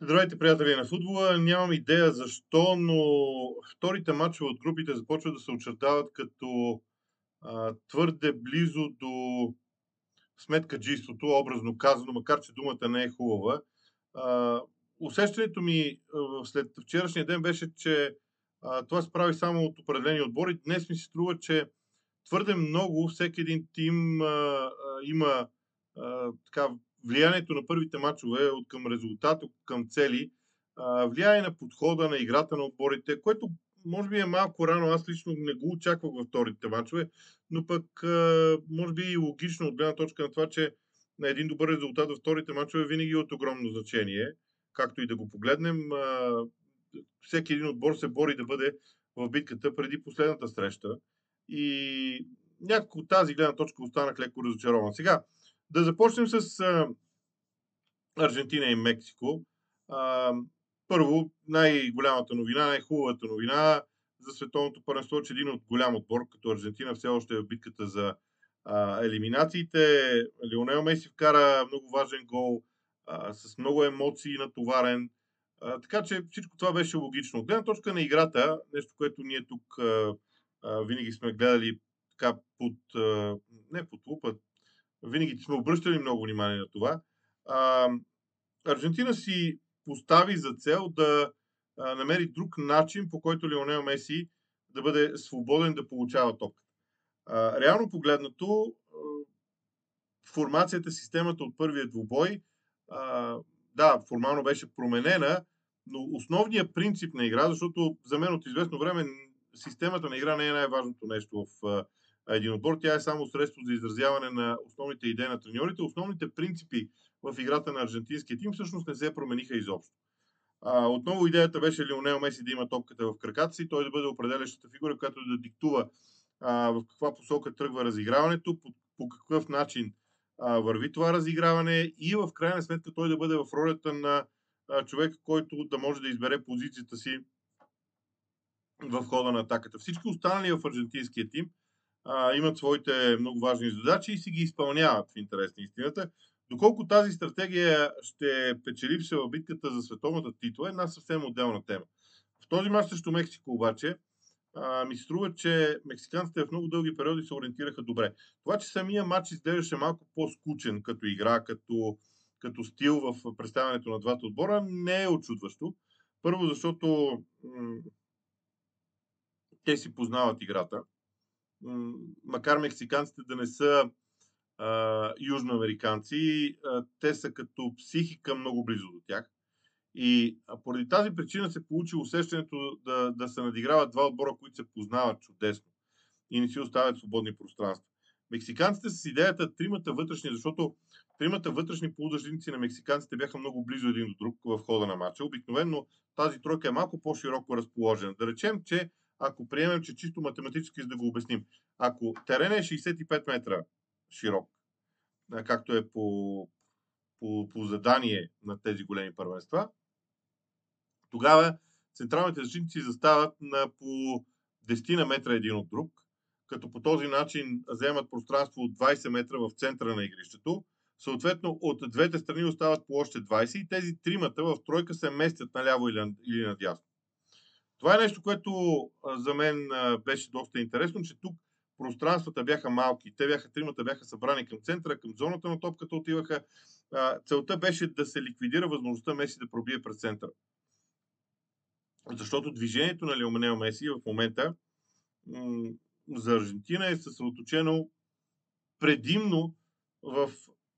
Здравейте, приятели на футбола. Нямам идея защо, но вторите матчове от групите започват да се очертават като а, твърде близо до сметкаджийството, образно казано, макар че думата не е хубава. А, усещането ми а, след вчерашния ден беше, че а, това се прави само от определени отбори. Днес ми се струва, че твърде много всеки един тим а, а, има а, така влиянието на първите матчове от към резултат, към цели, влияе на подхода, на играта на отборите, което може би е малко рано. Аз лично не го очаквах във вторите матчове, но пък може би и логично от гледна точка на това, че на един добър резултат във вторите матчове винаги е от огромно значение. Както и да го погледнем, всеки един отбор се бори да бъде в битката преди последната среща. И някакво тази гледна точка останах леко разочарован. Сега, да започнем с а, Аржентина и Мексико. А, първо, най-голямата новина, най-хубавата новина за световното първенство, че един от голям отбор, като Аржентина, все още е в битката за а, елиминациите. Леонел Меси вкара много важен гол, а, с много емоции натоварен. А, така че всичко това беше логично. От гледна точка на играта, нещо, което ние тук а, а, винаги сме гледали така под, а, не под лупа, винаги сме обръщали много внимание на това. А, Аржентина си постави за цел да а, намери друг начин, по който Лионел Меси да бъде свободен да получава топката. Реално погледнато, формацията, системата от първия двубой, а, да, формално беше променена, но основният принцип на игра, защото за мен от известно време системата на игра не е най-важното нещо в един отбор. Тя е само средство за изразяване на основните идеи на треньорите. Основните принципи в играта на аржентинския тим всъщност не се промениха изобщо. А, отново идеята беше Лионел Меси да има топката в краката си, той да бъде определящата фигура, която да диктува а, в каква посока тръгва разиграването, по, по какъв начин а, върви това разиграване и в крайна сметка той да бъде в ролята на а, човек, който да може да избере позицията си в хода на атаката. Всички останали в аржентинския тим а, имат своите много важни задачи и си ги изпълняват в интерес на истината. Доколко тази стратегия ще печеливша в битката за световната титла е една съвсем отделна тема. В този мач срещу Мексико обаче а, ми се струва, че мексиканците в много дълги периоди се ориентираха добре. Това, че самия матч изглеждаше малко по-скучен като игра, като, като стил в представянето на двата отбора, не е очудващо. Първо, защото м- те си познават играта макар мексиканците да не са а, южноамериканци, а, те са като психика много близо до тях. И а, поради тази причина се получи усещането да, да се надиграват два отбора, които се познават чудесно и не си оставят свободни пространства. Мексиканците с идеята тримата вътрешни, защото тримата вътрешни полузащитници на мексиканците бяха много близо един до друг в хода на матча. Обикновено тази тройка е малко по-широко разположена. Да речем, че ако приемем, че чисто математически, за да го обясним, ако терен е 65 метра широк, както е по, по, по задание на тези големи първенства, тогава централните защитници застават на по 10 на метра един от друг, като по този начин вземат пространство от 20 метра в центъра на игрището. Съответно, от двете страни остават по още 20 и тези тримата в тройка се местят наляво или, надясно. Това е нещо, което за мен беше доста интересно, че тук пространствата бяха малки. Те бяха, тримата бяха събрани към центъра, към зоната на топката отиваха. Целта беше да се ликвидира възможността Меси да пробие през центъра. Защото движението на Леоменел Меси в момента за Аржентина е съсредоточено предимно в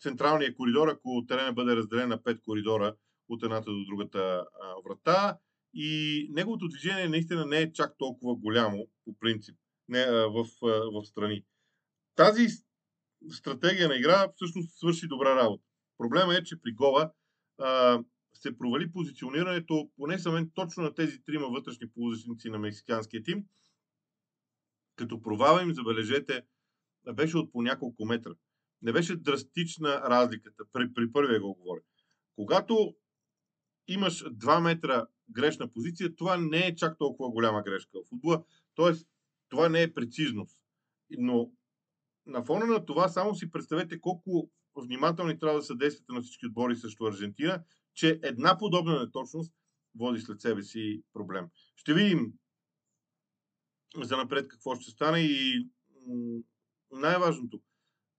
централния коридор, ако терена бъде разделен на пет коридора от едната до другата врата и неговото движение наистина не е чак толкова голямо, по принцип, не, в, в страни. Тази стратегия на игра всъщност свърши добра работа. Проблема е, че при гола а, се провали позиционирането, поне за мен, точно на тези трима вътрешни полузащитници на мексиканския тим. Като провала им, забележете, беше от по няколко метра. Не беше драстична разликата при, при първия го говоря. Когато имаш 2 метра грешна позиция, това не е чак толкова голяма грешка в футбола. Тоест, това не е прецизност. Но на фона на това, само си представете колко внимателни трябва да са действията на всички отбори срещу Аржентина, че една подобна неточност води след себе си проблем. Ще видим за напред какво ще стане и най-важното,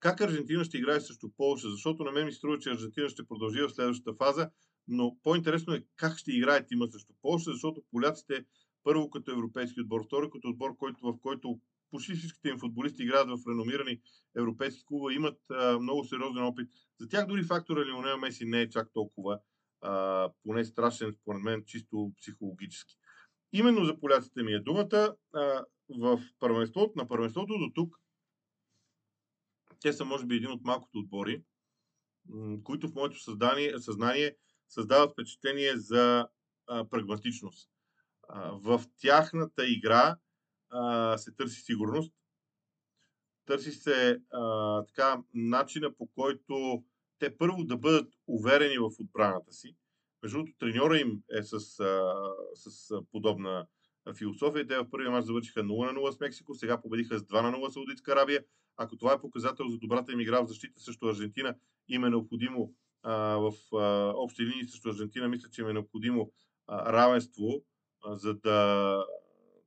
как Аржентина ще играе срещу Полша, защото на мен ми струва, че Аржентина ще продължи в следващата фаза, но по-интересно е как ще играе тима срещу Полша, защото поляците първо като европейски отбор, второ като отбор, който, в който почти всичките им футболисти играят в реномирани европейски клуба, имат а, много сериозен опит. За тях дори фактора Лионел Меси не е чак толкова а, поне страшен, според мен, чисто психологически. Именно за поляците ми е думата. А, в първенството, на първенството до тук те са, може би, един от малкото отбори, които в моето съзнание, съзнание създават впечатление за а, прагматичност. А, в тяхната игра а, се търси сигурност, търси се а, така начина по който те първо да бъдат уверени в отбраната си. Между другото, треньора им е с, а, с подобна философия. Те в първия мач завършиха 0 на 0 с Мексико, сега победиха с 2 на 0 Саудитска Арабия. Ако това е показател за добрата им игра в защита срещу Аржентина, им е необходимо в общи линии срещу Аржентина, мисля, че им е необходимо равенство, за да,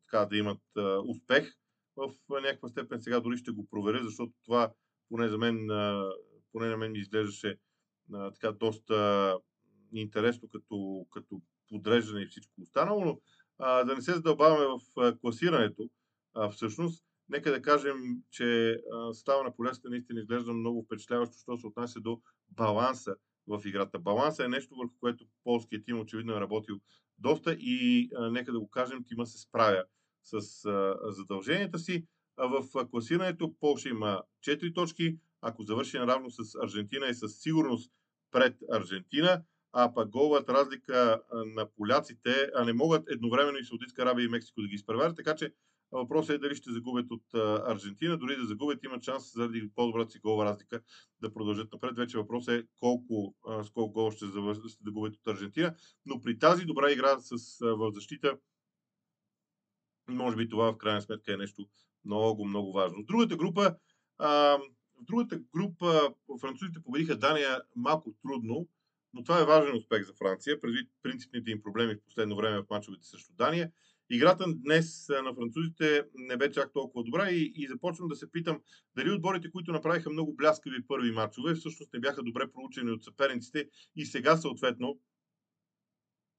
така, да имат успех. В някаква степен сега дори ще го проверя, защото това поне за мен, поне на мен ми изглеждаше така доста интересно като, като подреждане и всичко останало, но а, да не се задълбаваме в класирането, а, всъщност, нека да кажем, че става на полесата наистина изглежда много впечатляващо, що се отнася до баланса в играта. Баланса е нещо, върху което полският тим очевидно е работил доста и нека да го кажем, тима се справя с задълженията си. В класирането Полша има 4 точки. Ако завърши наравно с Аржентина е със сигурност пред Аржентина а пък голът разлика на поляците, а не могат едновременно и Саудитска Арабия и Мексико да ги изпреварят, така че въпросът е дали ще загубят от Аржентина, дори да загубят имат шанс заради по-добрата си голова разлика да продължат напред. Вече въпросът е колко, с колко гол ще, загубят от Аржентина, но при тази добра игра с, в защита, може би това в крайна сметка е нещо много, много важно. Другата група, а, в другата група французите победиха Дания малко трудно, но това е важен успех за Франция, предвид принципните им проблеми в последно време в мачовете срещу Дания. Играта днес на французите не бе чак толкова добра и, и започвам да се питам дали отборите, които направиха много бляскави първи мачове, всъщност не бяха добре проучени от съперниците и сега съответно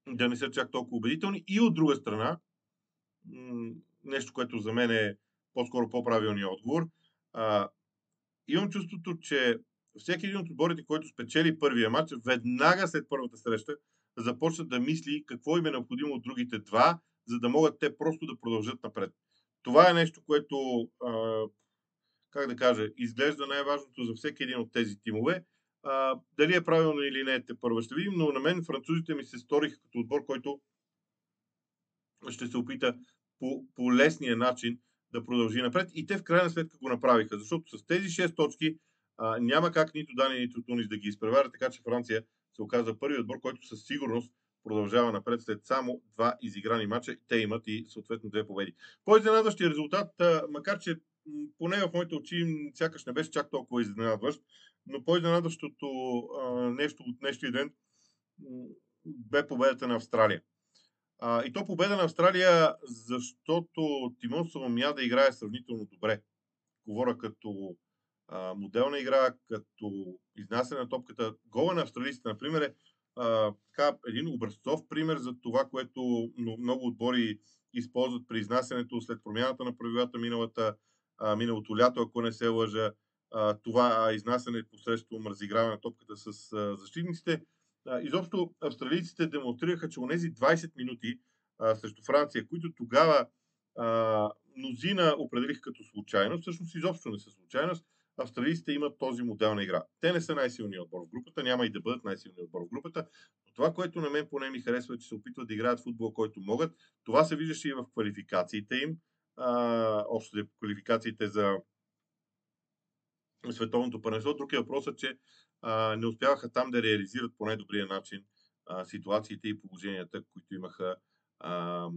да не са чак толкова убедителни. И от друга страна, нещо, което за мен е по-скоро по-правилният отговор, а, имам чувството, че всеки един от отборите, който спечели първия матч, веднага след първата среща започва да мисли какво им е необходимо от другите два, за да могат те просто да продължат напред. Това е нещо, което, как да кажа, изглежда най-важното за всеки един от тези тимове. Дали е правилно или не, те първо ще видим, но на мен французите ми се сториха като отбор, който ще се опита по, по лесния начин да продължи напред. И те в крайна сметка го направиха, защото с тези 6 точки няма как нито Дания, нито Тунис да ги изпреварят, така че Франция се оказа първи отбор, който със сигурност продължава напред след само два изиграни мача. Те имат и съответно две победи. По-изненадващия резултат, макар че поне в моите очи сякаш не беше чак толкова изненадващ, но по-изненадващото нещо от днешния ден бе победата на Австралия. А, и то победа на Австралия, защото Тимон Соломия да играе сравнително добре. Говоря като а, моделна игра, като изнасяне на топката. Гола на австралийците, например, е а, така, един образцов пример за това, което много отбори използват при изнасянето след промяната на правилата миналата, а, миналото лято, ако не се лъжа. А, това изнасяне посредством разиграване на топката с а, защитниците. А, изобщо австралийците демонстрираха, че онези 20 минути а, срещу Франция, които тогава а, мнозина определиха като случайност, всъщност изобщо не са случайност, австралийците имат този модел на игра. Те не са най-силният отбор в групата, няма и да бъдат най-силният отбор в групата, но това, което на мен поне ми харесва, е, че се опитват да играят футбол, който могат. Това се виждаше и в квалификациите им. А, общо квалификациите за световното първенство. Друг е въпросът, че а, не успяваха там да реализират по най-добрия начин а, ситуациите и положенията, които имаха а,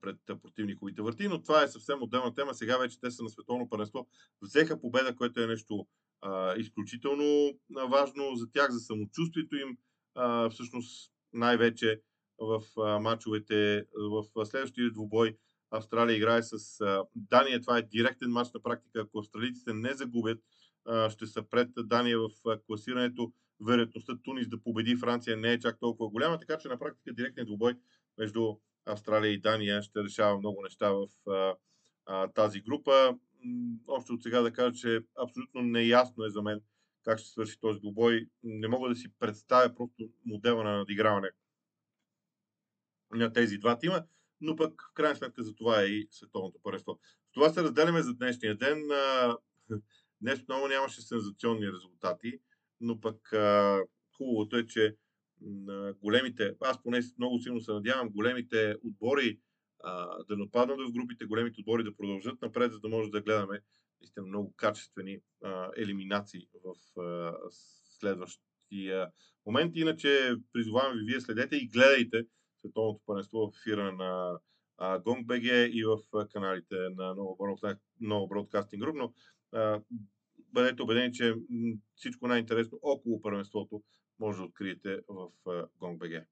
пред противниковите върти, но това е съвсем отделна тема. Сега вече те са на световно първенство. Взеха победа, което е нещо а, изключително важно за тях, за самочувствието им, а, всъщност най-вече в а, мачовете в следващия двубой. Австралия играе с а, Дания. Това е директен матч на практика. Ако австралийците не загубят, а, ще са пред Дания в а, класирането. Вероятността Тунис да победи Франция не е чак толкова голяма, така че на практика директният двубой между Австралия и Дания ще решава много неща в а, а, тази група. Още от сега да кажа, че абсолютно неясно е за мен как ще свърши този двубой. Не мога да си представя просто модела на надиграване на тези два тима, но пък в крайна сметка за това е и световното първенство. С това се разделяме за днешния ден. Днес много нямаше сензационни резултати, но пък хубавото е, че големите, аз поне много силно се надявам, големите отбори да не отпаднат в групите, големите отбори да продължат напред, за да може да гледаме наистина много качествени елиминации в следващия момент. Иначе призовавам ви, вие следете и гледайте световното първенство в ефира на GongBG и в каналите на Нова Broadcasting Group, но бъдете убедени, че всичко най-интересно около първенството може да откриете в GongBG.